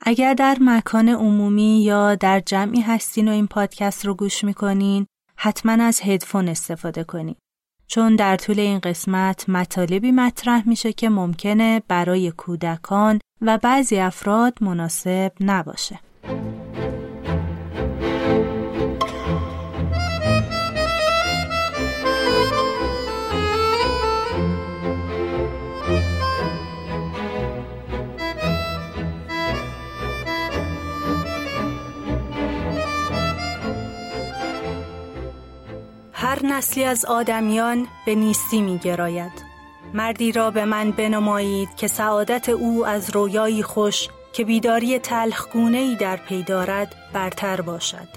اگر در مکان عمومی یا در جمعی هستین و این پادکست رو گوش می‌کنین حتما از هدفون استفاده کنین. چون در طول این قسمت مطالبی مطرح میشه که ممکنه برای کودکان و بعضی افراد مناسب نباشه. هر نسلی از آدمیان به نیستی می گراید. مردی را به من بنمایید که سعادت او از رویایی خوش که بیداری تلخگونه ای در پی دارد برتر باشد.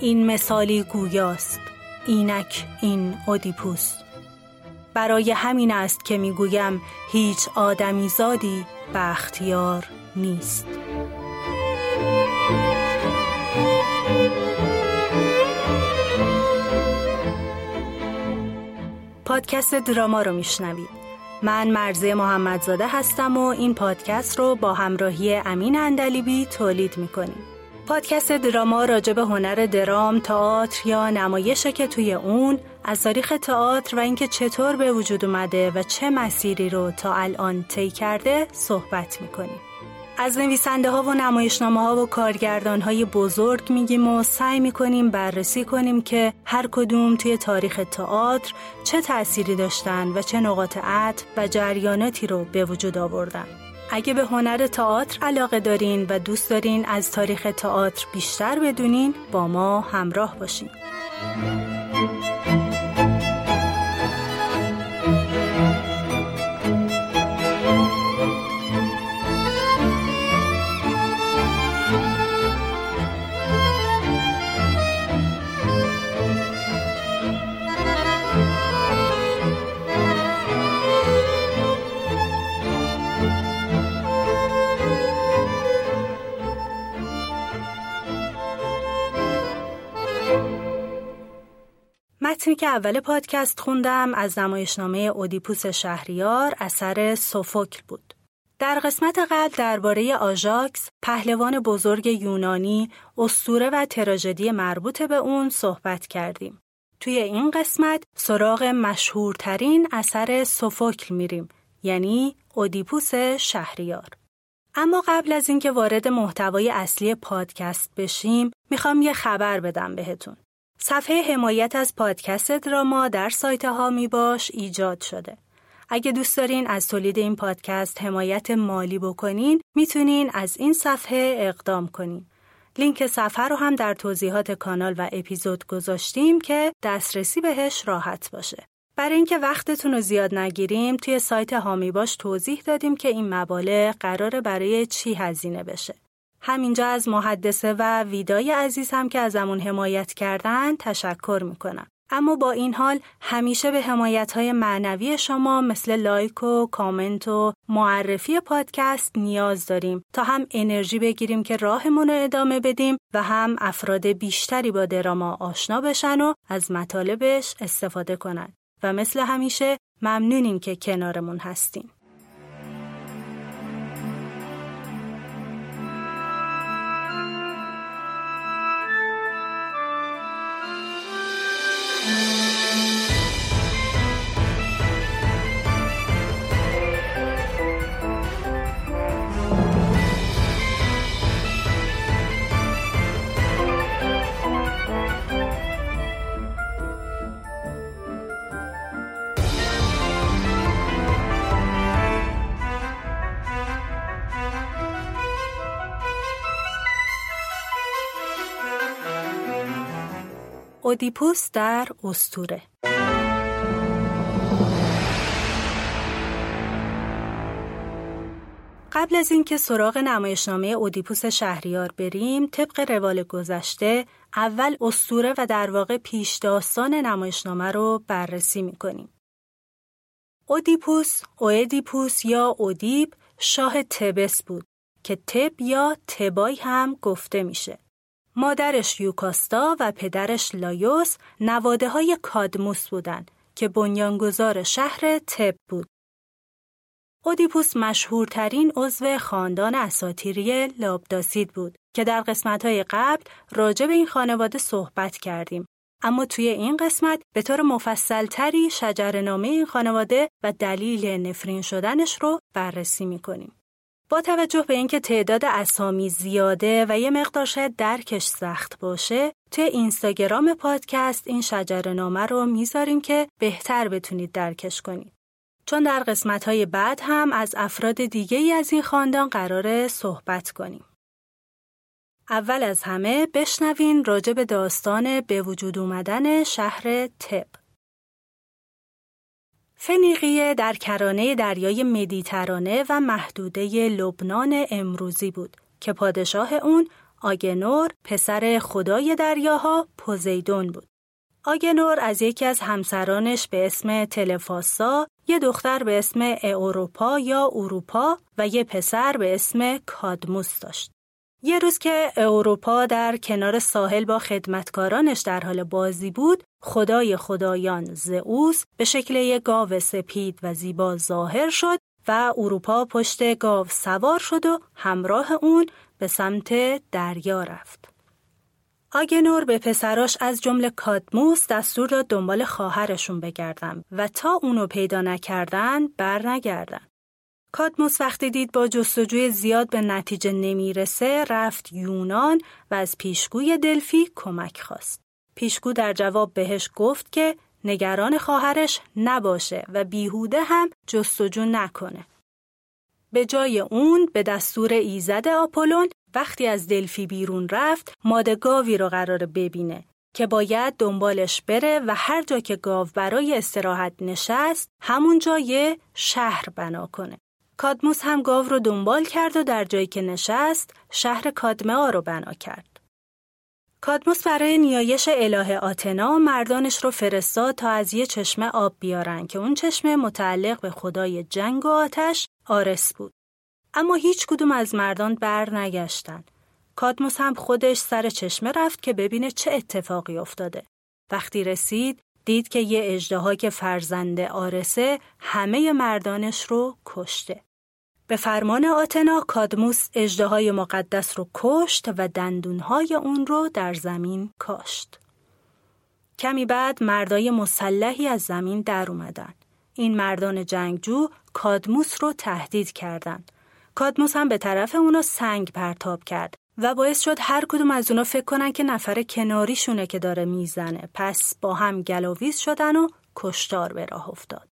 این مثالی گویاست. اینک این اودیپوس. برای همین است که می‌گویم هیچ آدمی زادی بختیار نیست. پادکست دراما رو میشنوید من مرزه محمدزاده هستم و این پادکست رو با همراهی امین اندلیبی تولید می‌کنیم پادکست دراما راجع به هنر درام، تئاتر یا نمایشه که توی اون از تاریخ تئاتر و اینکه چطور به وجود اومده و چه مسیری رو تا الان طی کرده صحبت می‌کنیم. از نویسنده ها و نمایشنامه ها و کارگردان های بزرگ میگیم و سعی می‌کنیم بررسی کنیم که هر کدوم توی تاریخ تئاتر چه تأثیری داشتن و چه نقاط عطف و جریاناتی رو به وجود آوردن. اگه به هنر تئاتر علاقه دارین و دوست دارین از تاریخ تئاتر بیشتر بدونین با ما همراه باشین. متنی که اول پادکست خوندم از نمایشنامه اودیپوس شهریار اثر سوفوکل بود. در قسمت قبل درباره آژاکس پهلوان بزرگ یونانی استوره و تراژدی مربوط به اون صحبت کردیم. توی این قسمت سراغ مشهورترین اثر سوفوکل میریم یعنی اودیپوس شهریار. اما قبل از اینکه وارد محتوای اصلی پادکست بشیم می‌خوام یه خبر بدم بهتون. صفحه حمایت از پادکست دراما در سایت ها می باش ایجاد شده. اگه دوست دارین از تولید این پادکست حمایت مالی بکنین می‌تونین از این صفحه اقدام کنین. لینک صفحه رو هم در توضیحات کانال و اپیزود گذاشتیم که دسترسی بهش راحت باشه. برای اینکه وقتتون رو زیاد نگیریم توی سایت هامی باش توضیح دادیم که این مبالغ قراره برای چی هزینه بشه. همینجا از محدثه و ویدای عزیز هم که ازمون حمایت کردن تشکر می‌کنم. اما با این حال همیشه به حمایت های معنوی شما مثل لایک و کامنت و معرفی پادکست نیاز داریم تا هم انرژی بگیریم که راهمون رو ادامه بدیم و هم افراد بیشتری با دراما آشنا بشن و از مطالبش استفاده کنند. و مثل همیشه ممنونیم که کنارمون هستیم. اودیپوس در استوره قبل از اینکه سراغ نمایشنامه اودیپوس شهریار بریم طبق روال گذشته اول استوره و در واقع پیش داستان نمایشنامه رو بررسی می‌کنیم. اودیپوس، اودیپوس یا اودیب شاه تبس بود که تب یا تبای هم گفته میشه. مادرش یوکاستا و پدرش لایوس نواده های کادموس بودند که بنیانگذار شهر تب بود. اودیپوس مشهورترین عضو خاندان اساتیری لابداسید بود که در قسمتهای قبل راجع به این خانواده صحبت کردیم. اما توی این قسمت به طور مفصلتری شجرنامه این خانواده و دلیل نفرین شدنش رو بررسی می‌کنیم. با توجه به اینکه تعداد اسامی زیاده و یه مقدار شاید درکش سخت باشه توی اینستاگرام پادکست این شجرنامه رو می‌ذاریم که بهتر بتونید درکش کنید. چون در قسمت های بعد هم از افراد دیگه ای از این خاندان قرار صحبت کنیم. اول از همه بشنوین راجع به داستان به وجود اومدن شهر تب. فنیقیه در کرانه دریای مدیترانه و محدوده لبنان امروزی بود که پادشاه اون آگنور پسر خدای دریاها پوزیدون بود. آگنور از یکی از همسرانش به اسم تلفاسا یه دختر به اسم اوروپا یا اروپا و یه پسر به اسم کادموس داشت. یه روز که اروپا در کنار ساحل با خدمتکارانش در حال بازی بود، خدای خدایان زئوس به شکل یک گاو سپید و زیبا ظاهر شد و اروپا پشت گاو سوار شد و همراه اون به سمت دریا رفت. آگنور به پسراش از جمله کادموس دستور داد دنبال خواهرشون بگردن و تا اونو پیدا نکردن بر نگردن. کادموس وقتی دید با جستجوی زیاد به نتیجه نمی‌رسه رفت یونان و از پیشگوی دلفی کمک خواست. پیشگو در جواب بهش گفت که نگران خواهرش نباشه و بیهوده هم جستجو نکنه. به جای اون به دستور ایزد آپولون وقتی از دلفی بیرون رفت ماده گاوی رو قرار ببینه که باید دنبالش بره و هر جا که گاو برای استراحت نشست همون جای شهر بنا کنه. کادموس هم گاو رو دنبال کرد و در جایی که نشست شهر کادمه رو بنا کرد. کادموس برای نیایش اله آتنا مردانش رو فرستاد تا از یه چشمه آب بیارن که اون چشمه متعلق به خدای جنگ و آتش آرس بود. اما هیچ کدوم از مردان بر نگشتن. کادموس هم خودش سر چشمه رفت که ببینه چه اتفاقی افتاده. وقتی رسید دید که یه اجدها که فرزند آرسه همه مردانش رو کشته. به فرمان آتنا کادموس اجدهای مقدس رو کشت و دندونهای اون رو در زمین کاشت. کمی بعد مردای مسلحی از زمین در اومدن. این مردان جنگجو کادموس رو تهدید کردند. کادموس هم به طرف اونا سنگ پرتاب کرد و باعث شد هر کدوم از اونا فکر کنن که نفر کناریشونه که داره می‌زنه پس با هم گلاویز شدن و کشتار به راه افتاد.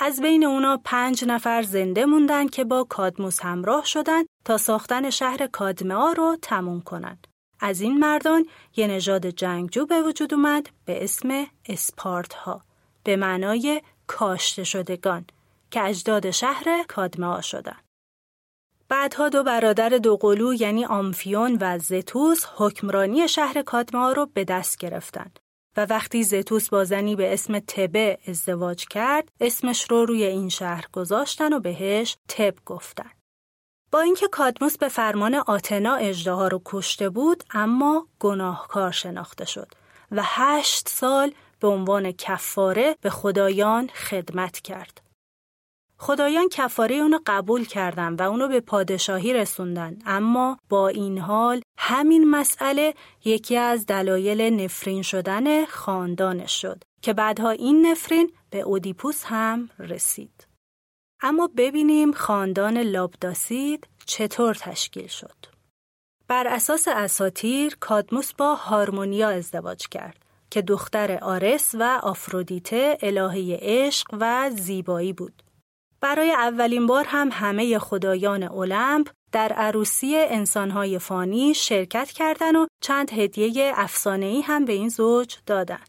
از بین اونا پنج نفر زنده موندن که با کادموس همراه شدن تا ساختن شهر کادمه رو تموم کنند. از این مردان یه نژاد جنگجو به وجود اومد به اسم اسپارت ها به معنای کاشته شدگان که اجداد شهر کادمه ها شدن. بعدها دو برادر دوقلو یعنی آمفیون و زتوس حکمرانی شهر کادما رو به دست گرفتند و وقتی زتوس با زنی به اسم تبه ازدواج کرد اسمش رو روی این شهر گذاشتن و بهش تب گفتن. با اینکه کادموس به فرمان آتنا اجدها رو کشته بود اما گناهکار شناخته شد و هشت سال به عنوان کفاره به خدایان خدمت کرد. خدایان کفاره اونو قبول کردن و اونو به پادشاهی رسوندن اما با این حال همین مسئله یکی از دلایل نفرین شدن خاندانش شد که بعدها این نفرین به اودیپوس هم رسید. اما ببینیم خاندان لابداسید چطور تشکیل شد. بر اساس اساتیر کادموس با هارمونیا ازدواج کرد که دختر آرس و آفرودیته الهه عشق و زیبایی بود. برای اولین بار هم همه خدایان المپ در عروسی انسانهای فانی شرکت کردند و چند هدیه افسانه‌ای هم به این زوج دادن.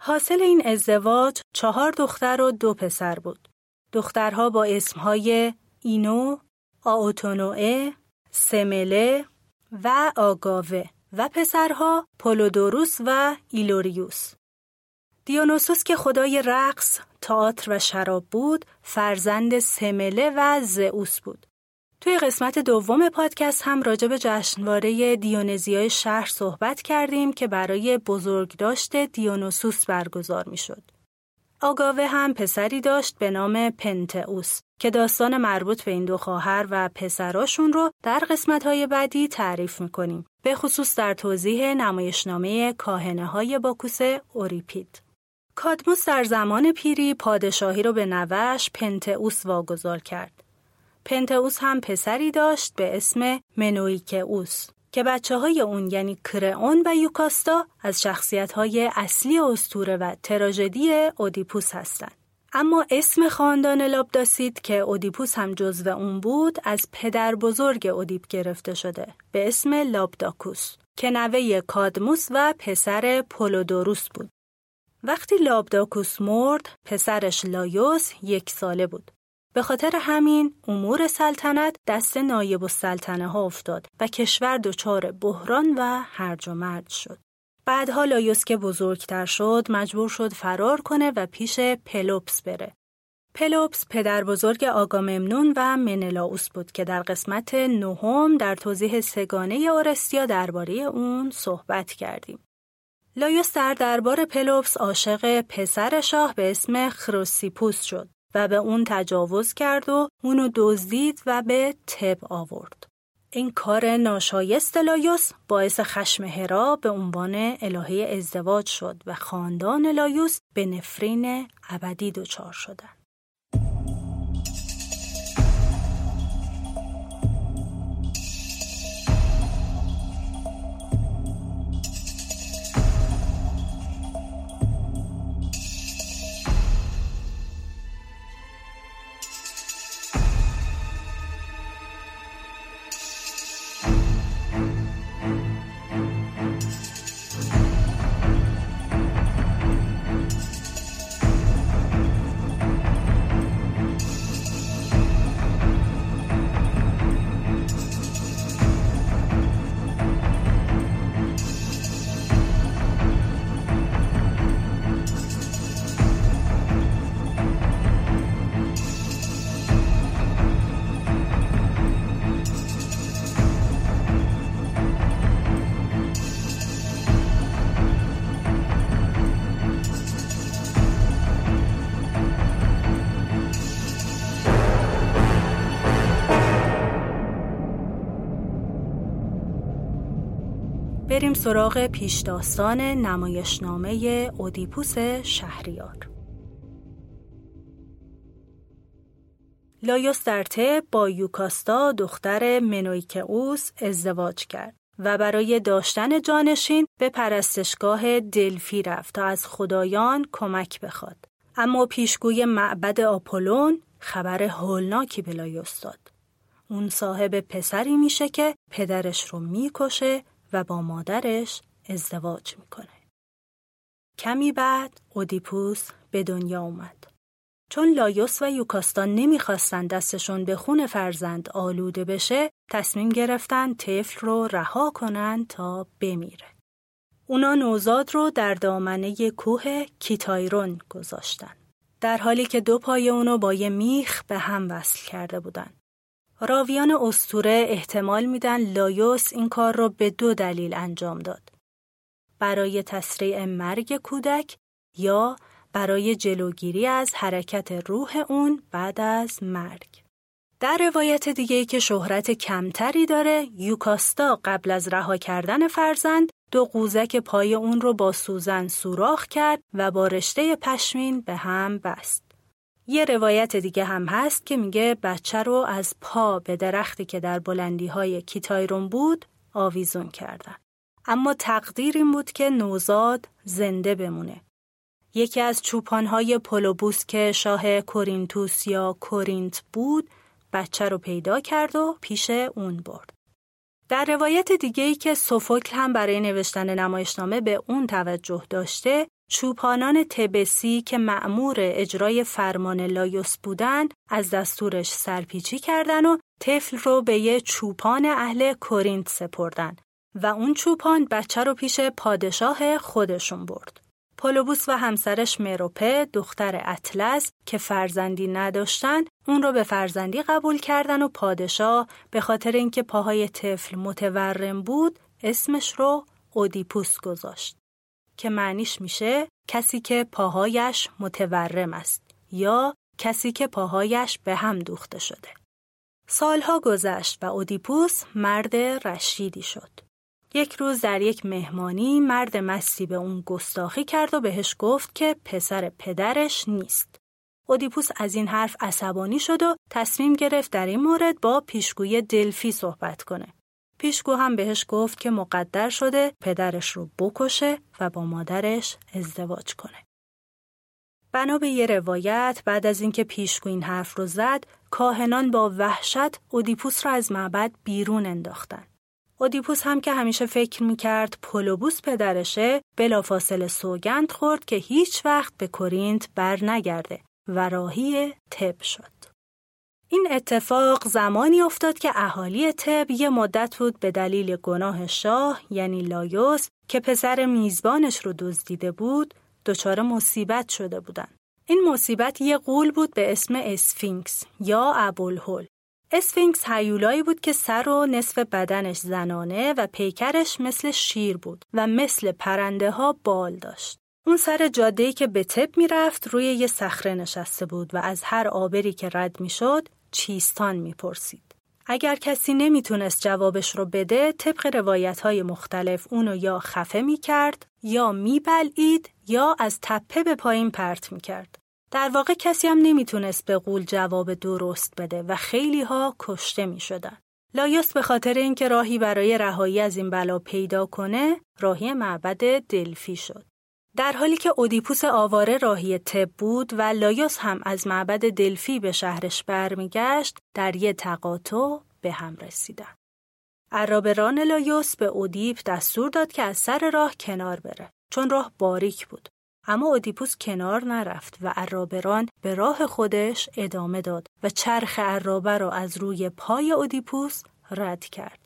حاصل این ازدواج چهار دختر و دو پسر بود. دخترها با اسمهای اینو، آوتونوئه، سمله و آگاوه و پسرها پولودوروس و ایلوریوس. دیونوسوس که خدای رقص، تئاتر و شراب بود، فرزند سمله و زئوس بود. توی قسمت دوم پادکست هم راجع به جشنواره دیونزیای شهر صحبت کردیم که برای بزرگداشت دیونوسوس برگزار می شد. آگاوه هم پسری داشت به نام پنتئوس که داستان مربوط به این دو خواهر و پسراشون رو در قسمت‌های بعدی تعریف می‌کنیم به خصوص در توضیح نمایشنامه کاهنه های باکوس اوریپید. کادموس در زمان پیری پادشاهی رو به نوش پنتئوس واگذار کرد. پنتئوس هم پسری داشت به اسم منویکئوس که بچه های اون یعنی کرئون و یوکاستا از شخصیت های اصلی استوره و تراژدی اودیپوس هستند. اما اسم خاندان لابداسید که اودیپوس هم جزو اون بود از پدر بزرگ اودیپ گرفته شده به اسم لابداکوس که نوه کادموس و پسر پولودوروس بود. وقتی لابداکوس مرد پسرش لایوس یک ساله بود. به خاطر همین امور سلطنت دست نایب السلطنه ها افتاد و کشور دچار بحران و هرج و مرج شد. بعدها لایوس که بزرگتر شد مجبور شد فرار کنه و پیش پلوپس بره. پلوپس پدر بزرگ آگاممنون و منلاوس بود که در قسمت نهم در توضیح سه‌گانه اورستیا درباره اون صحبت کردیم. لایوس در دربار پلوپس عاشق پسر شاه به اسم خروسیپوس شد و به اون تجاوز کرد و اونو دزدید و به تب آورد. این کار ناشایست لایوس باعث خشم هرا به عنوان الهه ازدواج شد و خاندان لایوس به نفرین ابدی دچار شدند. بریم سراغ پیشداستان نمایشنامه اودیپوس شهریار. لایوس در با یوکاستا دختر منویکئوس ازدواج کرد و برای داشتن جانشین به پرستشگاه دلفی رفت تا از خدایان کمک بخواد. اما پیشگوی معبد آپولون خبر هولناکی به لایوس داد. اون صاحب پسری میشه که پدرش رو می‌کشه و با مادرش ازدواج می‌کنه. کمی بعد اودیپوس به دنیا اومد. چون لایوس و یوکاستا نمی‌خواستن دستشون به خون فرزند آلوده بشه، تصمیم گرفتن طفل رو رها کنن تا بمیره. اونا نوزاد رو در دامنه کوه کیتایرون گذاشتن. در حالی که دو پای اونو با یه میخ به هم وصل کرده بودن. راویان استوره احتمال میدن لایوس این کار را به دو دلیل انجام داد. برای تسریع مرگ کودک یا برای جلوگیری از حرکت روح اون بعد از مرگ. در روایت دیگه که شهرت کمتری داره، یوکاستا قبل از رها کردن فرزند دو قوزک پای اون رو با سوزن سوراخ کرد و با رشته پشمین به هم بست. یه روایت دیگه هم هست که میگه بچه رو از پا به درختی که در بلندی های کیتایرون بود آویزون کردن. اما تقدیر این بود که نوزاد زنده بمونه. یکی از چوپانهای پولوبوس که شاه کورینتوس یا کورینت بود بچه رو پیدا کرد و پیش اون برد. در روایت دیگه ای که سوفوکل هم برای نوشتن نمایشنامه به اون توجه داشته چوپانان تبسی که مأمور اجرای فرمان لایوس بودند از دستورش سرپیچی کردن و طفل رو به یه چوپان اهل کورینت سپردن و اون چوپان بچه رو پیش پادشاه خودشون برد. پولوبوس و همسرش مروپه دختر اطلس که فرزندی نداشتن اون رو به فرزندی قبول کردن و پادشاه به خاطر اینکه پاهای طفل متورم بود اسمش رو اودیپوس گذاشت. که معنیش میشه کسی که پاهایش متورم است یا کسی که پاهایش به هم دوخته شده. سالها گذشت و اودیپوس مرد رشیدی شد. یک روز در یک مهمانی مرد مستی به اون گستاخی کرد و بهش گفت که پسر پدرش نیست. اودیپوس از این حرف عصبانی شد و تصمیم گرفت در این مورد با پیشگوی دلفی صحبت کنه. پیشگو هم بهش گفت که مقدر شده پدرش رو بکشه و با مادرش ازدواج کنه. بنا به یه روایت بعد از اینکه پیشگو این حرف رو زد کاهنان با وحشت اودیپوس را از معبد بیرون انداختن. اودیپوس هم که همیشه فکر می‌کرد پولوبوس پدرشه بلافاصله سوگند خورد که هیچ وقت به کورینت بر نگرده و راهی تب شد. این اتفاق زمانی افتاد که اهالی تب یه مدت بود به دلیل گناه شاه یعنی لایوس که پسر میزبانش رو دزدیده بود دچار مصیبت شده بودند. این مصیبت یه غول بود به اسم اسفینکس یا ابوالهول. اسفینکس هیولایی بود که سر و نصف بدنش زنانه و پیکرش مثل شیر بود و مثل پرنده ها بال داشت. اون سر جاده‌ای که به تب می‌رفت روی یه صخره نشسته بود و از هر عابری که رد می‌شد چیستان می‌پرسید. اگر کسی نمی‌تونست جوابش رو بده طبق روایت های مختلف اونو یا خفه می‌کرد یا میبلعید یا از تپه به پایین پرت می‌کرد. در واقع کسی هم نمی‌تونست به غول جواب درست بده و خیلی ها کشته می‌شدن. لایوس به خاطر اینکه راهی برای رهایی از این بلا پیدا کنه راهی معبد دلفی شد. در حالی که اودیپوس آواره راهی تب بود و لایوس هم از معبد دلفی به شهرش برمیگشت در یه تقاطع به هم رسیدن. ارابه‌ران لایوس به اودیپ دستور داد که از سر راه کنار بره چون راه باریک بود اما اودیپوس کنار نرفت و ارابه‌ران به راه خودش ادامه داد و چرخ ارابه را از روی پای اودیپوس رد کرد.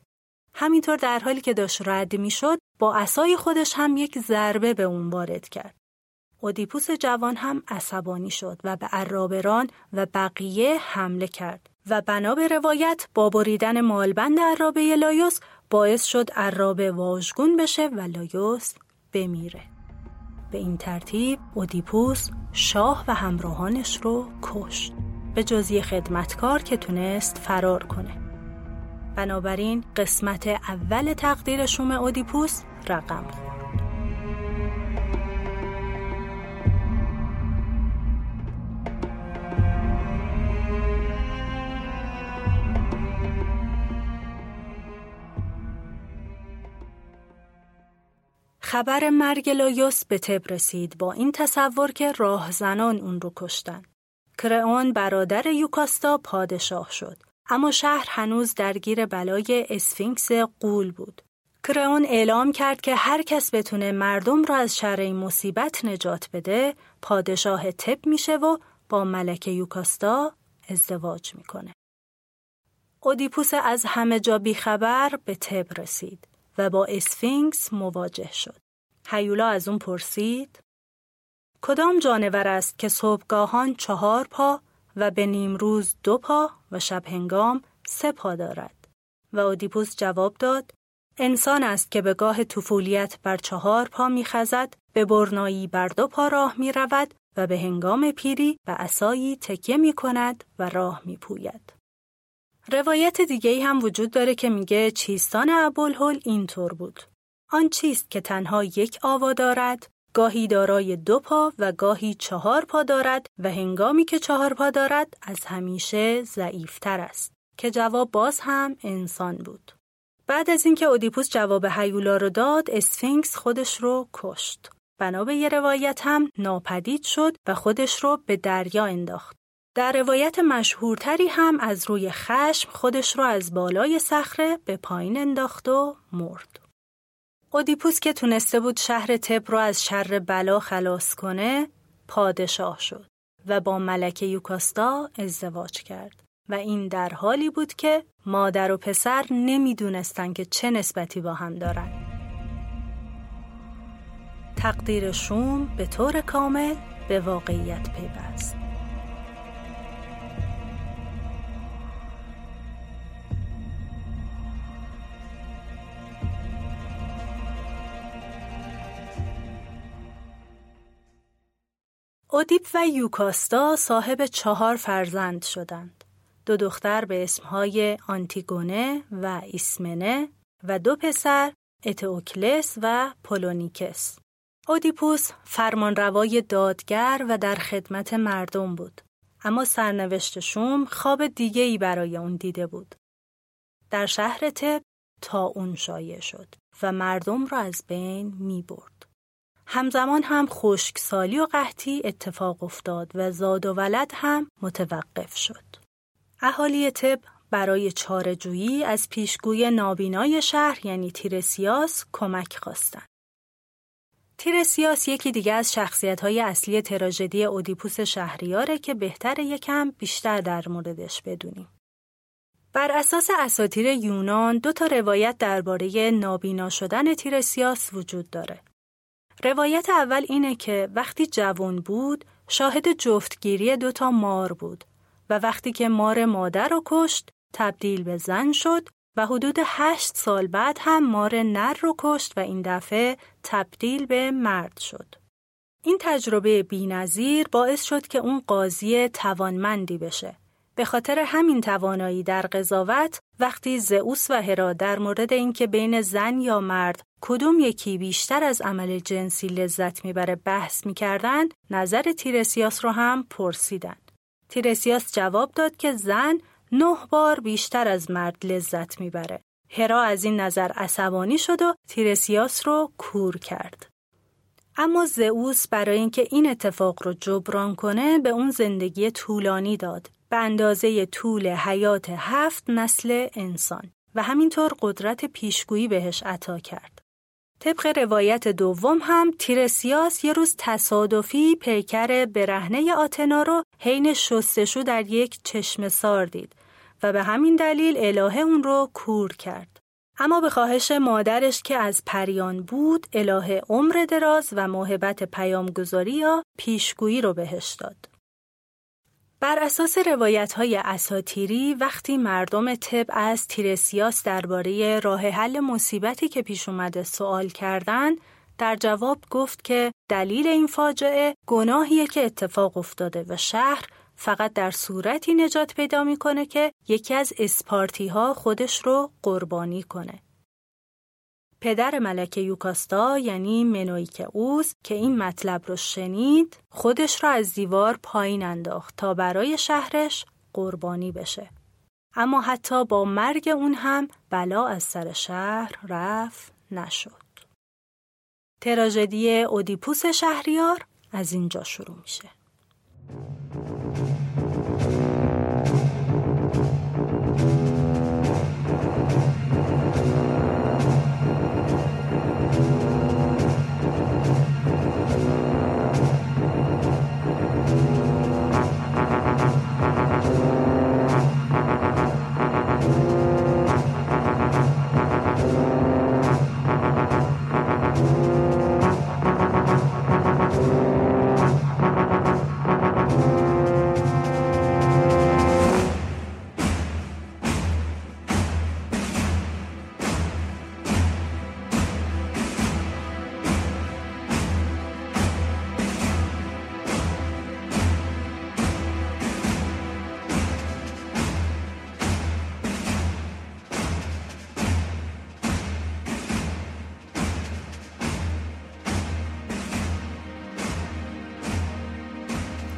همینطور در حالی که داشت رد می‌شد با عصای خودش هم یک ضربه به اون وارد کرد. اودیپوس جوان هم عصبانی شد و به ارابه‌ران و بقیه حمله کرد و بنا به روایت با بریدن مالبند ارابه لایوس باعث شد عرابه واژگون بشه و لایوس بمیره. به این ترتیب اودیپوس شاه و همراهانش رو کشت به جزی خدمتکار که تونست فرار کنه. بنابراین قسمت اول تقدیر شوم اودیپوس رقم خورد. خبر مرگ لایوس به تب رسید با این تصور که راهزنان اون رو کشتن. کرئون برادر یوکاستا پادشاه شد اما شهر هنوز درگیر بلای اسفینکس غول بود. کرئون اعلام کرد که هر کس بتونه مردم را از شر این مصیبت نجات بده پادشاه تب میشه و با ملکه یوکاستا ازدواج می‌کنه. اودیپوس از همه جا بیخبر به تب رسید و با اسفینکس مواجه شد. هیولا از اون پرسید کدام جانور است که صبحگاهان چهار پا و به نیمروز دو پا و شب هنگام سه پا دارد و اودیپوس جواب داد انسان است که به گاه طفولیت بر چهار پا میخزد به برنایی بر دو پا راه می رود و به هنگام پیری به عصایی تکیه می کند و راه می پوید. روایت دیگه هم وجود داره که میگه چیستان ابوالهول اینطور بود. آن چیست که تنها یک آوا دارد گاهی دارای دو پا و گاهی چهار پا دارد و هنگامی که چهار پا دارد از همیشه ضعیفتر است. که جواب باز هم انسان بود. بعد از اینکه اودیپوس جواب هیولا رو داد اسفینکس خودش رو کشت. بنا به یه روایت هم ناپدید شد و خودش رو به دریا انداخت. در روایت مشهورتری هم از روی خشم خودش رو از بالای صخره به پایین انداخت و مرد. اودیپوس که تونسته بود شهر تب رو از شر بلا خلاص کنه پادشاه شد و با ملکه یوکاستا ازدواج کرد. و این در حالی بود که مادر و پسر نمی‌دونستن که چه نسبتی با هم دارن. تقدیر شوم به طور کامل به واقعیت پیوست. اودیپ و یوکاستا صاحب چهار فرزند شدند. دو دختر به اسمهای آنتیگونه و ایسمنه و دو پسر اتئوکلس و پولونیکس. اودیپوس فرمانروای دادگر و در خدمت مردم بود. اما سرنوشت شوم خواب دیگه ای برای اون دیده بود. در شهر تب تا اون شایع شد و مردم را از بین می برد. همزمان هم خشکسالی و قحطی اتفاق افتاد و زاد و ولد هم متوقف شد. اهالی تب برای چارجویی از پیشگوی نابینای شهر یعنی تیرسیاس کمک خواستند. تیرسیاس یکی دیگه از شخصیت های اصلی تراژدی اودیپوس شهریاره که بهتر یکم بیشتر در موردش بدونیم. بر اساس اساطیر یونان دو تا روایت درباره نابینا شدن تیرسیاس وجود داره. روایت اول اینه که وقتی جوان بود شاهد جفتگیری دو تا مار بود و وقتی که مار مادر رو کشت تبدیل به زن شد و حدود هشت سال بعد هم مار نر رو کشت و این دفعه تبدیل به مرد شد. این تجربه بینظیر باعث شد که اون قاضی توانمندی بشه. به خاطر همین توانایی در قضاوت وقتی زئوس و هرا در مورد اینکه بین زن یا مرد کدوم یکی بیشتر از عمل جنسی لذت می‌بره بحث می‌کردن نظر تیرسیاس رو هم پرسیدن. تیرسیاس جواب داد که زن نه بار بیشتر از مرد لذت می‌بره. هرا از این نظر عصبانی شد و تیرسیاس رو کور کرد. اما زئوس برای اینکه این اتفاق رو جبران کنه به اون زندگی طولانی داد به اندازه طول حیات هفت نسل انسان و همینطور قدرت پیشگویی بهش عطا کرد. طبق روایت دوم هم تیرسیاس یه روز تصادفی پیکر برهنه آتنا رو حین شستشو در یک چشم سار دید و به همین دلیل الهه اون رو کور کرد. اما به خواهش مادرش که از پریان بود الهه عمر دراز و موهبت پیامگذاری یا پیشگویی رو بهش داد. بر اساس روایت های اساتیری وقتی مردم تب از تیرسیاس درباره راه حل مصیبتی که پیش اومده سوال کردن در جواب گفت که دلیل این فاجعه گناهیه که اتفاق افتاده و شهر فقط در صورتی نجات پیدا می‌کنه که یکی از اسپارتی ها خودش رو قربانی کنه. پدر ملکه یوکاستا یعنی منویک اوز که این مطلب رو شنید خودش را از دیوار پایین انداخت تا برای شهرش قربانی بشه. اما حتی با مرگ اون هم بلا از سر شهر رفت نشد. تراژدی اودیپوس شهریار از اینجا شروع میشه.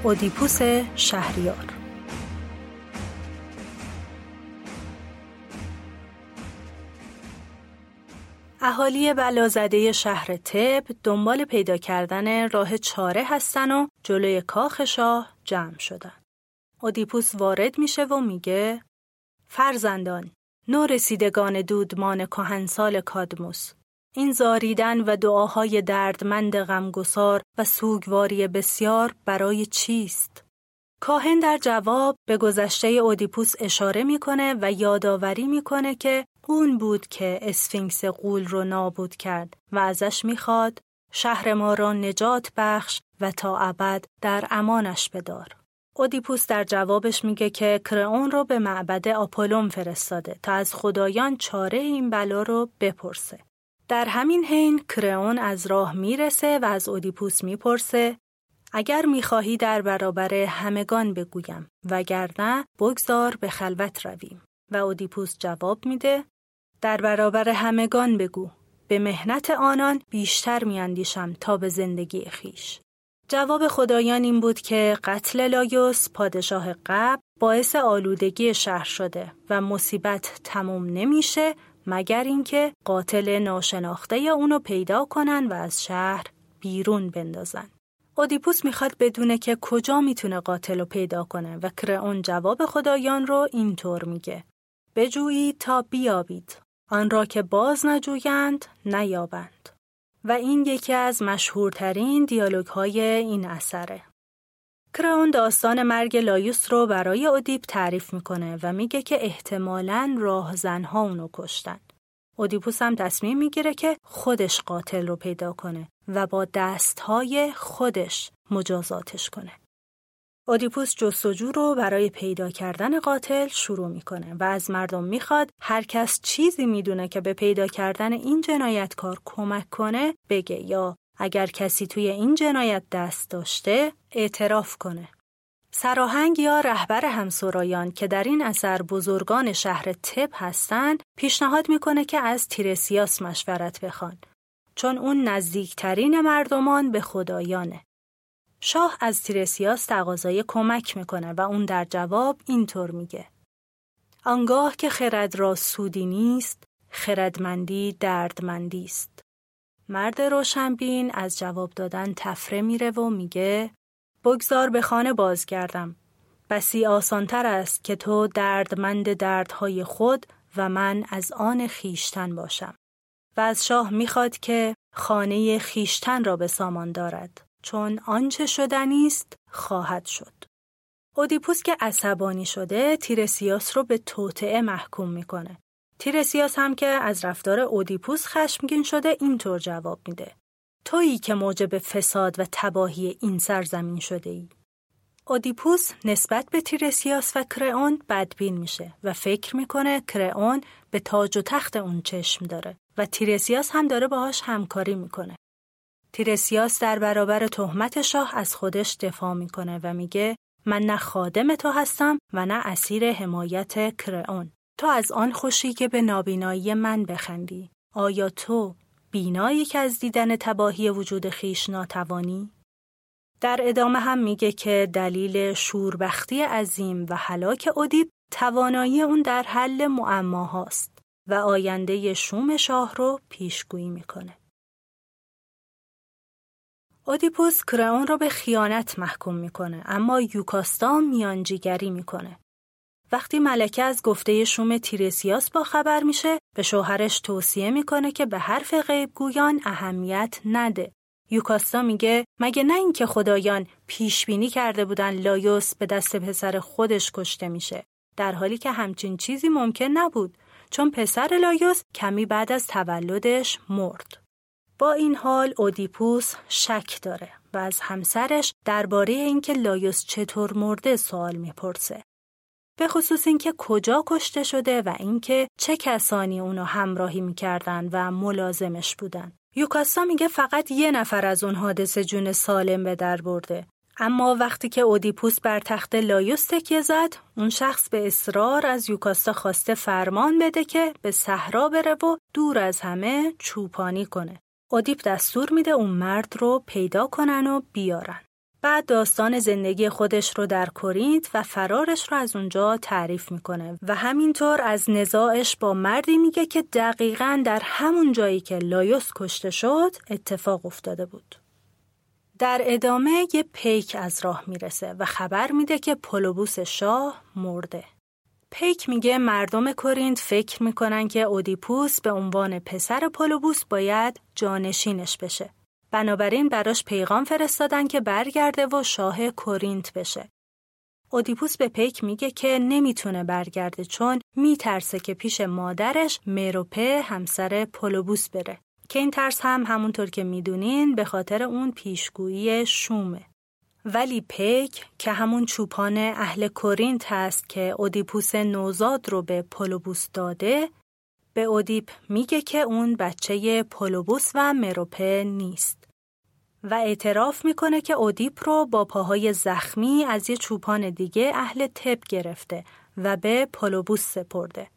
اودیپوس شهریار اهالی بلازده شهر تب دنبال پیدا کردن راه چاره هستن و جلوی کاخ شاه جمع شدن. اودیپوس وارد میشه و میگه فرزندان نو رسیدگان دودمان کهنسال کادموس این زاریدن و دعاهای دردمند غمگسار و سوگواری بسیار برای چیست؟ کاهن در جواب به گذشته اودیپوس اشاره می‌کنه و یادآوری می‌کنه که اون بود که اسفینکس غول رو نابود کرد و ازش می‌خواد شهر ما را نجات بخش و تا ابد در امانش بدار. اودیپوس در جوابش میگه که کرئون رو به معبد آپولون فرستاده تا از خدایان چاره این بلا رو بپرسه. در همین حین کرئون از راه می‌رسه و از اودیپوس می‌پرسه اگر می‌خواهی در برابر همگان بگویم وگرنه بگذار به خلوت رویم. و اودیپوس جواب میده در برابر همگان بگو به مهنت آنان بیشتر میاندیشم تا به زندگی خیش. جواب خدایان این بود که قتل لایوس پادشاه قبل باعث آلودگی شهر شده و مصیبت تموم نمیشه مگر اینکه قاتل ناشناخته اونو پیدا کنن و از شهر بیرون بندازن. اودیپوس می‌خواد بدونه که کجا می‌تونه قاتل رو پیدا کنه و کرئون جواب خدایان رو اینطور میگه. بجویید تا بیابید. آن را که باز نجویند نیابند. و این یکی از مشهورترین دیالوگ های این اثره. کرئون داستان مرگ لایوس رو برای اودیپ تعریف می‌کنه و میگه که احتمالاً راهزنها اونو کشتن. اودیپوس هم تصمیم می‌گیره که خودش قاتل رو پیدا کنه و با دستهای خودش مجازاتش کنه. اودیپوس جستجو رو برای پیدا کردن قاتل شروع می‌کنه و از مردم می‌خواد هر کس چیزی می‌دونه که به پیدا کردن این جنایتکار کمک کنه بگه یا اگر کسی توی این جنایت دست داشته اعتراف کنه. سراهنگ یا رهبر همسرایان که در این اثر بزرگان شهر تب هستند پیشنهاد می‌کنه که از تیرسیاس مشورت بخوان چون اون نزدیکترین مردمان به خدایانه. شاه از تیرسیاس تقاضای کمک می‌کنه و اون در جواب اینطور میگه آنگاه که خرد را سودی نیست خردمندی دردمندی است مرد روشنبین از جواب دادن تفره میره و میگه بگذار به خانه بازگردم. بسی آسانتر است که تو دردمند دردهای خود و من از آن خیشتن باشم. و از شاه می‌خواد که خانه خیشتن را به سامان دارد. چون آنچه شدنی است خواهد شد. اودیپوس که عصبانی شده تیرسیاس رو به توطعه محکوم می‌کنه. تیرسیاس هم که از رفتار اودیپوس خشمگین شده اینطور جواب میده تویی که موجب فساد و تباهی این سرزمین شده ای. اودیپوس نسبت به تیرسیاس و کرئون بدبین میشه و فکر می‌کنه کرئون به تاج و تخت اون چشم داره و تیرسیاس هم داره باهاش همکاری می‌کنه. تیرسیاس در برابر تهمت شاه از خودش دفاع می‌کنه و میگه من نه خادم تو هستم و نه اسیر حمایت کرئون. تو از آن خوشی که به نابینایی من بخندی. آیا تو بینایی که از دیدن تباهی وجود خیش ناتوانی؟ در ادامه هم میگه که دلیل شوربختی عظیم و هلاک اودیب توانایی اون در حل معماهاست و آینده شوم شاه رو پیشگویی می‌کنه. اودیپوس کرئون را به خیانت محکوم می‌کنه اما یوکاستا میانجیگری می‌کنه. وقتی ملکه از گفته شوم تیرسیاس با خبر میشه به شوهرش توصیه می‌کنه که به حرف غیب گویان اهمیت نده. یوکاستا میگه مگه نه اینکه خدایان پیش بینی کرده بودن لایوس به دست پسر خودش کشته میشه در حالی که همچین چیزی ممکن نبود چون پسر لایوس کمی بعد از تولدش مرد. با این حال اودیپوس شک داره و از همسرش درباره اینکه لایوس چطور مرده سوال می‌پرسه. به خصوص اینکه کجا کشته شده و اینکه چه کسانی اونو همراهی می‌کردن و ملازمش بودن. یوکاستا میگه فقط یه نفر از اون حادثه جون سالم به در برده. اما وقتی که اودیپوس بر تخت لایوس تکیه زد، اون شخص به اصرار از یوکاستا خواسته فرمان بده که به صحرا بره و دور از همه چوپانی کنه. اودیپ دستور میده اون مرد رو پیدا کنن و بیارن. بعد داستان زندگی خودش رو در کورینت و فرارش رو از اونجا تعریف می‌کنه و همینطور از نزاعش با مردی میگه که دقیقا در همون جایی که لایوس کشته شد اتفاق افتاده بود. در ادامه یه پیک از راه می‌رسه و خبر میده که پولوبوس شاه مرده. پیک میگه مردم کورینت فکر می‌کنن که اودیپوس به عنوان پسر پولوبوس باید جانشینش بشه. بنابراین براش پیغام فرستادن که برگرده و شاه کورینت بشه. اودیپوس به پیک میگه که نمی‌تونه برگرده چون میترسه که پیش مادرش مروپه همسر پولوبوس بره. که این ترس هم همونطور که می‌دونین به خاطر اون پیشگویی شومه. ولی پیک که همون چوپان اهل کورینت هست که اودیپوس نوزاد رو به پولوبوس داده به اودیپ میگه که اون بچه پولوبوس و مروپه نیست. و اعتراف می‌کنه که اودیپ رو با پاهای زخمی از یه چوپان دیگه اهل تب گرفته و به پولوبوس سپرده.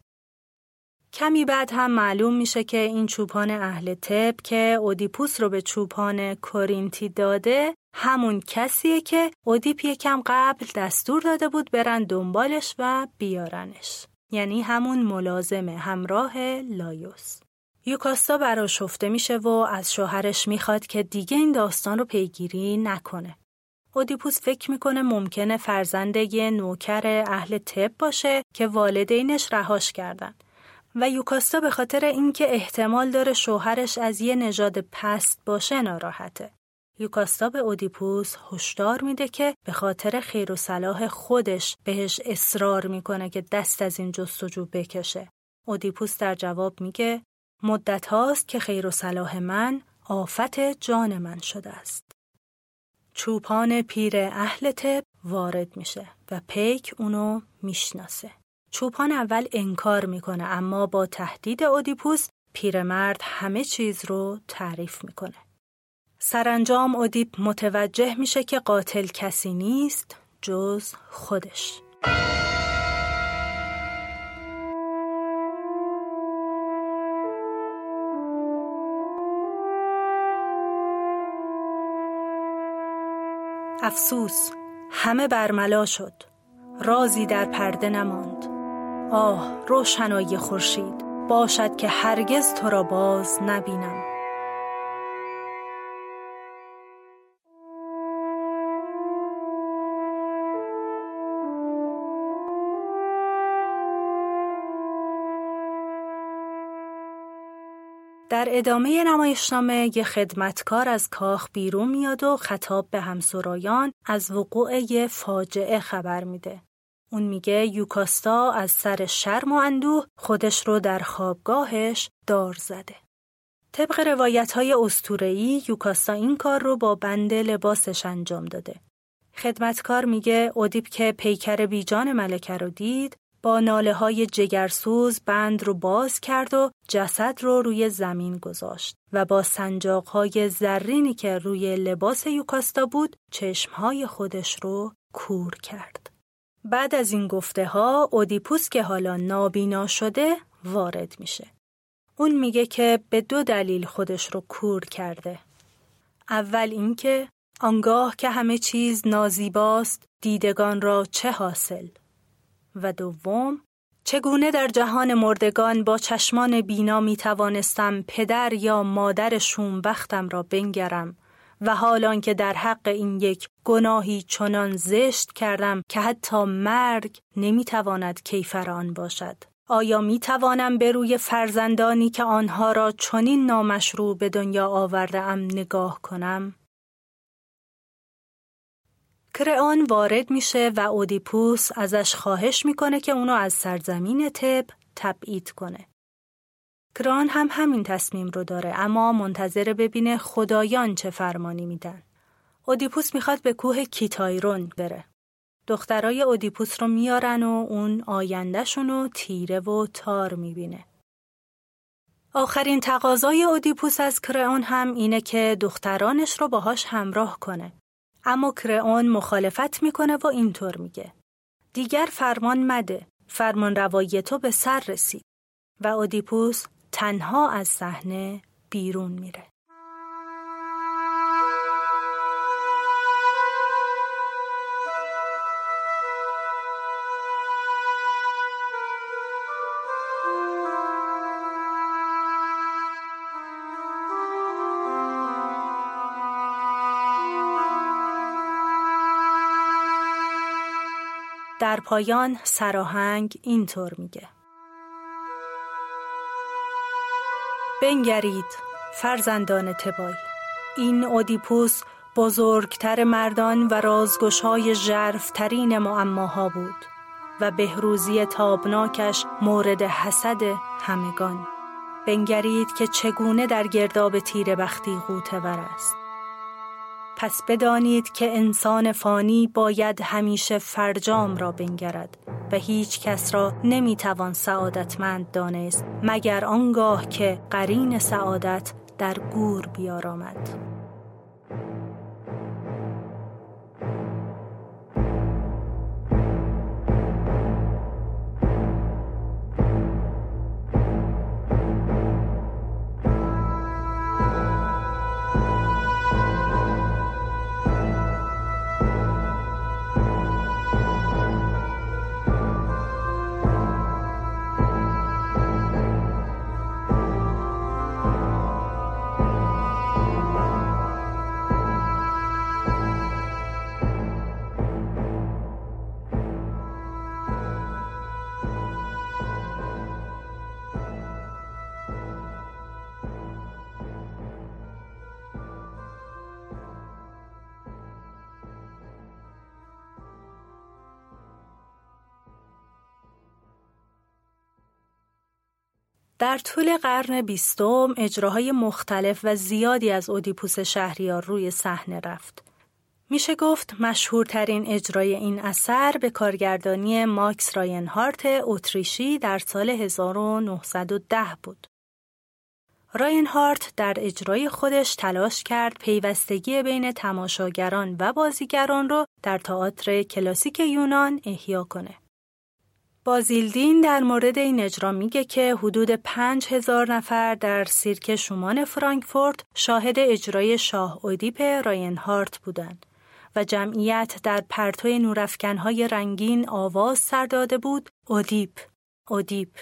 کمی بعد هم معلوم میشه که این چوپان اهل تب که اودیپوس رو به چوپان کورینتی داده همون کسیه که اودیپ یکم قبل دستور داده بود برن دنبالش و بیارنش. یعنی همون ملازمه همراه لایوس. یوکاستا براشفته میشه و از شوهرش می‌خواد که دیگه این داستان رو پیگیری نکنه. اودیپوس فکر می‌کنه ممکنه فرزند یه نوکر اهل تب باشه که والدینش رهاش کردن و یوکاستا به خاطر اینکه احتمال داره شوهرش از یه نژاد پست باشه ناراحته. یوکاستا به اودیپوس هشدار میده که به خاطر خیر و صلاح خودش بهش اصرار می‌کنه که دست از این جستجو بکشه. اودیپوس در جواب میگه مدت هاست که خیر و صلاح من آفت جان من شده است. چوپان پیر اهل تب وارد میشه و پیک اونو می‌شناسه. چوپان اول انکار می‌کنه اما با تهدید اودیپوس پیرمرد همه چیز رو تعریف می‌کنه. سرانجام اودیپ متوجه میشه که قاتل کسی نیست جز خودش. افسوس همه برملا شد. رازی در پرده نماند. آه روشنایی خورشید. باشد که هرگز تو را باز نبینم. در ادامه نمایشنامه یه خدمتکار از کاخ بیرون میاد و خطاب به همسرایان از وقوع یه فاجعه خبر میده. اون میگه یوکاستا از سر شرم و اندوه خودش رو در خوابگاهش دار زده. طبق روایت های استورهی یوکاستا این کار رو با بند لباسش انجام داده. خدمتکار میگه اودیپ که پیکر بیجان ملکه رو دید با ناله های جگرسوز بند رو باز کرد و جسد رو روی زمین گذاشت و با سنجاق های زرینی که روی لباس یوکاستا بود چشمهای خودش رو کور کرد. بعد از این گفته ها اودیپوس که حالا نابینا شده وارد میشه. اون میگه که به دو دلیل خودش رو کور کرده. اول اینکه آنگاه که همه چیز نازیباست دیدگان را چه حاصل؟ و دوم چگونه در جهان مردگان با چشمان بینا می توانستم پدر یا مادر شومبختم را بنگرم و حالان که در حق این یک گناهی چنان زشت کردم که حتی مرگ نمی تواند کیفر آن باشد آیا می توانم به روی فرزندانی که آنها را چنین نامشروع به دنیا آورده ام نگاه کنم؟ کرئون وارد میشه و اودیپوس ازش خواهش می‌کنه که اونو از سرزمین تب تبعید کنه. کران هم همین تصمیم رو داره اما منتظر ببینه خدایان چه فرمانی میدن. اودیپوس می‌خواد به کوه کیتایرون بره. دخترای اودیپوس رو میارن و اون آیندهشون رو تیره و تار می‌بینه. آخرین تقاضای اودیپوس از کرئون هم اینه که دخترانش رو باهاش همراه کنه. اما کرئون مخالفت می‌کنه و اینطور میگه. دیگر فرمان مده. فرمان روایی تو به سر رسید. و اودیپوس تنها از صحنه بیرون میره. پایان سراهنگ اینطور میگه. بنگرید فرزندان تبای. این اودیپوس بزرگتر مردان و رازگشای ژرفترین معماها بود و بهروزی تابناکش مورد حسد همگان. بنگرید که چگونه در گرداب تیر بختی غوطه است. پس بدانید که انسان فانی باید همیشه فرجام را بنگرد و هیچ کس را نمی‌توان سعادتمند دانست مگر آنگاه که قرین سعادت در گور بیارامد. در طول قرن بیستم اجراهای مختلف و زیادی از اودیپوس شهریار روی صحنه رفت. میشه گفت مشهورترین اجرای این اثر به کارگردانی ماکس راینهارت اتریشی در سال 1910 بود. راینهارت در اجرای خودش تلاش کرد پیوستگی بین تماشاگران و بازیگران رو در تئاتر کلاسیک یونان احیا کنه. بازیلدین در مورد این اجرا میگه که حدود پنج هزار نفر در سیرک شومان فرانکفورت شاهد اجرای شاه اودیپ راینهارت بودند و جمعیت در پرتو نورافکنهای رنگین آواز سر داده بود اودیپ اودیپ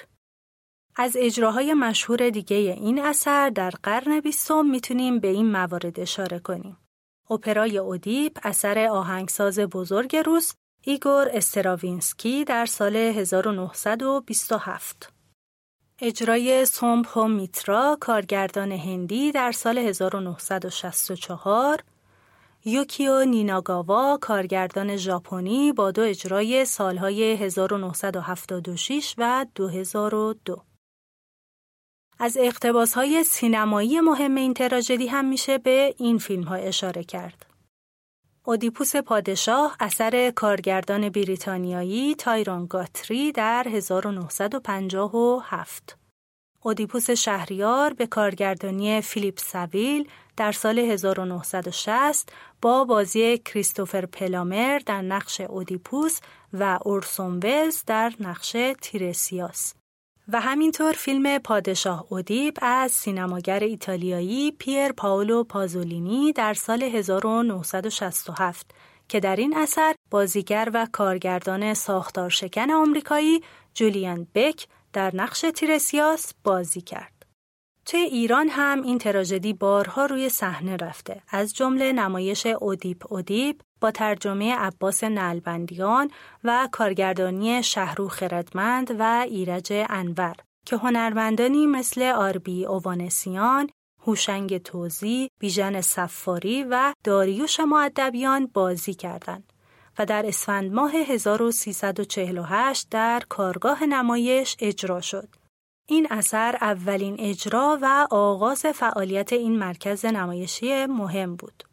از اجراهای مشهور دیگه این اثر در قرن بیستم می‌تونیم به این موارد اشاره کنیم. اپرای اودیپ اثر آهنگساز بزرگ روس ایگور استراوینسکی در سال 1927 اجرای سومبو میترا کارگردان هندی در سال 1964 یوکیو نیناگاوا کارگردان ژاپنی با دو اجرای سالهای 1976 و 2002 از اقتباس های سینمایی مهم این تراژدی هم میشه به این فیلم ها اشاره کرد. اودیپوس پادشاه اثر کارگردان بریتانیایی تایرون گاتری در 1957 اودیپوس شهریار به کارگردانی فیلیپ سویل در سال 1960 با بازی کریستوفر پلامر در نقش اودیپوس و اورسون ولز در نقش تیرسیاس. و همینطور فیلم پادشاه اودیپ از سینماگر ایتالیایی پیر پاولو پازولینی در سال 1967 که در این اثر بازیگر و کارگردان ساختار شکن آمریکایی جولیان بک در نقش تیرسیاس بازی کرد. توی ایران هم این تراژدی بارها روی صحنه رفته از جمله نمایش اودیپ اودیپ با ترجمه عباس نلبندیان و کارگردانی شهرو خردمند و ایرج انور که هنرمندانی مثل آربی اوانسیان، هوشنگ توزی، بیژن سفاری و داریوش معدبیان بازی کردند و در اسفند ماه 1348 در کارگاه نمایش اجرا شد. این اثر اولین اجرا و آغاز فعالیت این مرکز نمایشی مهم بود.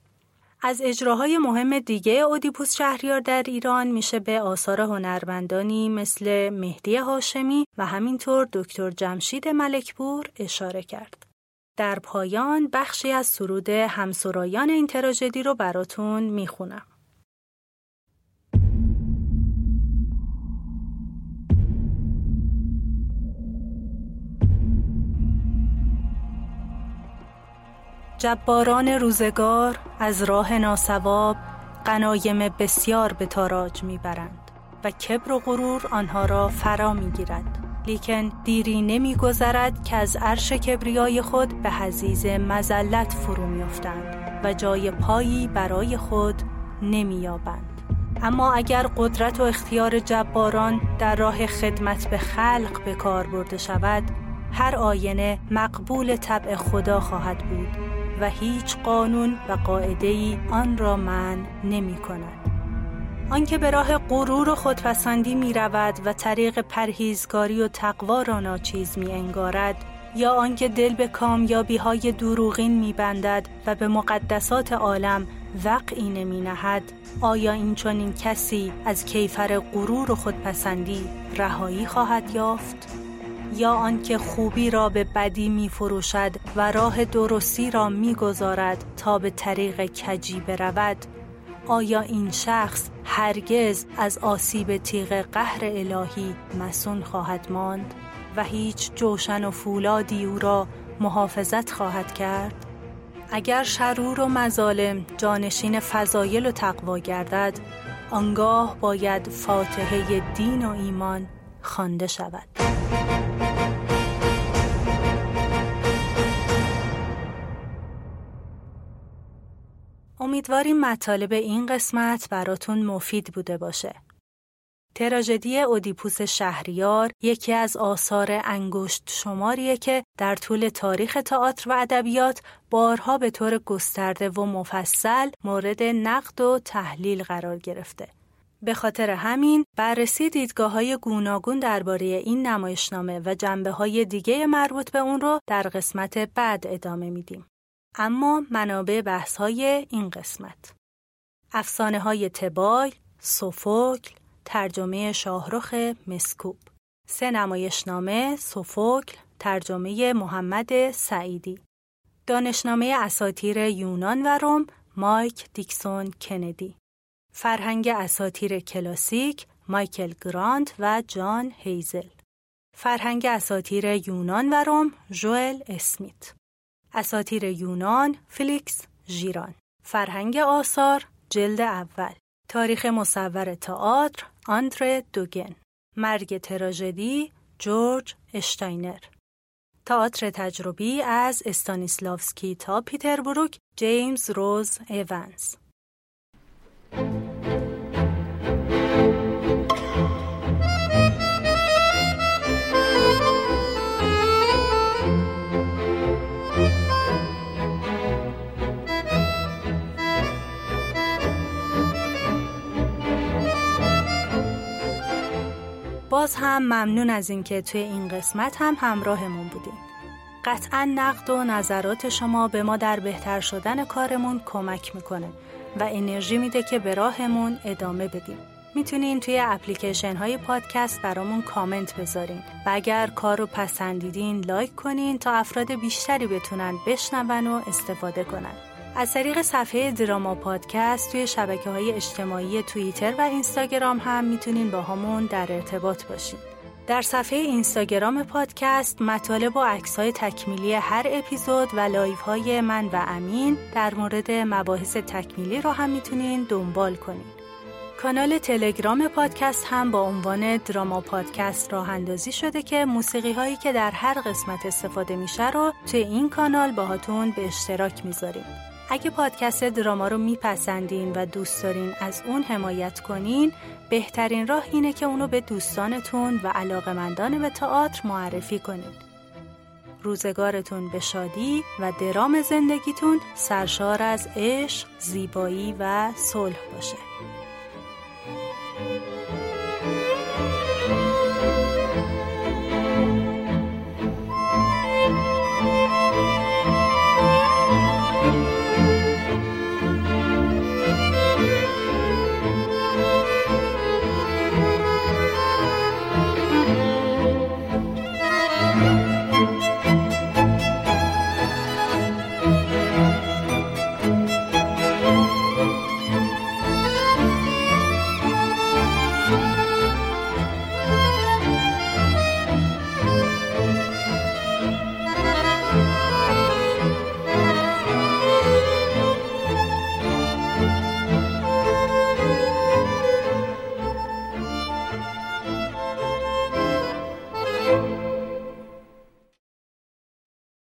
از اجراهای مهم دیگه اودیپوس شهریار در ایران میشه به آثار هنرمندانی مثل مهدی هاشمی و همینطور دکتر جمشید ملکپور اشاره کرد. در پایان بخشی از سرود همسرایان این تراژدی رو براتون می‌خونم. جباران روزگار از راه ناسواب قنایم بسیار به تاراج می‌برند و کبر و غرور آنها را فرا می‌گیرد. لیکن دیری نمیگذرد که از عرش کبریای خود به حزیز مزلت فرو میافتند و جای پایی برای خود نمییابند. اما اگر قدرت و اختیار جباران در راه خدمت به خلق به کار برده شود هر آینه مقبول طبع خدا خواهد بود. و هیچ قانون و قاعده ای آن را من نمی کند. آنکه به راه غرور و خودپسندی می رود و طریق پرهیزگاری و تقوا را ناچیز می انگارد یا آنکه دل به کامیابی های دروغین می بندد و به مقدسات عالم وقعی نمی نهد آیا این چنین کسی از کیفر غرور و خودپسندی رهایی خواهد یافت؟ یا آنکه خوبی را به بدی می فروشد و راه درستی را می گذارد تا به طریق کجی برود آیا این شخص هرگز از آسیب تیغ قهر الهی مسون خواهد ماند و هیچ جوشن و فولادی او را محافظت خواهد کرد؟ اگر شرور و مظالم جانشین فضایل و تقوا گردد آنگاه باید فاتحه دین و ایمان خوانده شود امیدواریم مطالب این قسمت براتون مفید بوده باشه. تراژدی اودیپوس شهریار یکی از آثار انگشت شماریه که در طول تاریخ تئاتر و ادبیات بارها به طور گسترده و مفصل مورد نقد و تحلیل قرار گرفته. به خاطر همین بررسی دیدگاه های گوناگون درباره این نمایشنامه و جنبه های دیگه مربوط به اون رو در قسمت بعد ادامه میدیم. اما منابع بحث های این قسمت. افسانه های تبای، سوفوکل، ترجمه شاهرخ مسکوب. سه نمایشنامه سوفوکل ترجمه محمد سعیدی. دانشنامه اساتیر یونان و روم مایک دیکسون کندی. فرهنگ اساطیر کلاسیک مایکل گرانت و جان هیزل. فرهنگ اساطیر یونان و روم جوئل اسمیت. اساطیر یونان فلیکس ژیران. فرهنگ آثار جلد اول. تاریخ مصور تئاتر آندره دوگن. مرگ تراژدی جورج اشتاینر. تئاتر تجربی از استانیسلافسکی تا پیتر بروک جیمز روز ایونز. باز هم ممنون از اینکه توی این قسمت هم همراهمون بودین. قطعا نقد و نظرات شما به ما در بهتر شدن کارمون کمک می‌کنه و انرژی میده که به راهمون ادامه بدیم. می‌تونین توی اپلیکیشن های پادکست برامون کامنت بذارین و اگر کار رو پسندیدین لایک کنین تا افراد بیشتری بتونن بشنون و استفاده کنن. از طریق صفحه دراما پادکست توی شبکه های اجتماعی توییتر و اینستاگرام هم می‌تونین با همون در ارتباط باشین. در صفحه اینستاگرام پادکست مطالب و عکس های تکمیلی هر اپیزود و live های من و امین در مورد مباحث تکمیلی رو هم می‌تونین دنبال کنین. کانال تلگرام پادکست هم با عنوان دراما پادکست راه اندازی شده که موسیقی هایی که در هر قسمت استفاده میشه رو توی این کانال باهاتون به اشتراک می‌ذاریم. اگه پادکست دراما رو میپسندین و دوست دارین از اون حمایت کنین بهترین راه اینه که اونو به دوستانتون و علاقمندان به تئاتر معرفی کنین. روزگارتون به شادی و درام زندگیتون سرشار از عشق، زیبایی و صلح باشه.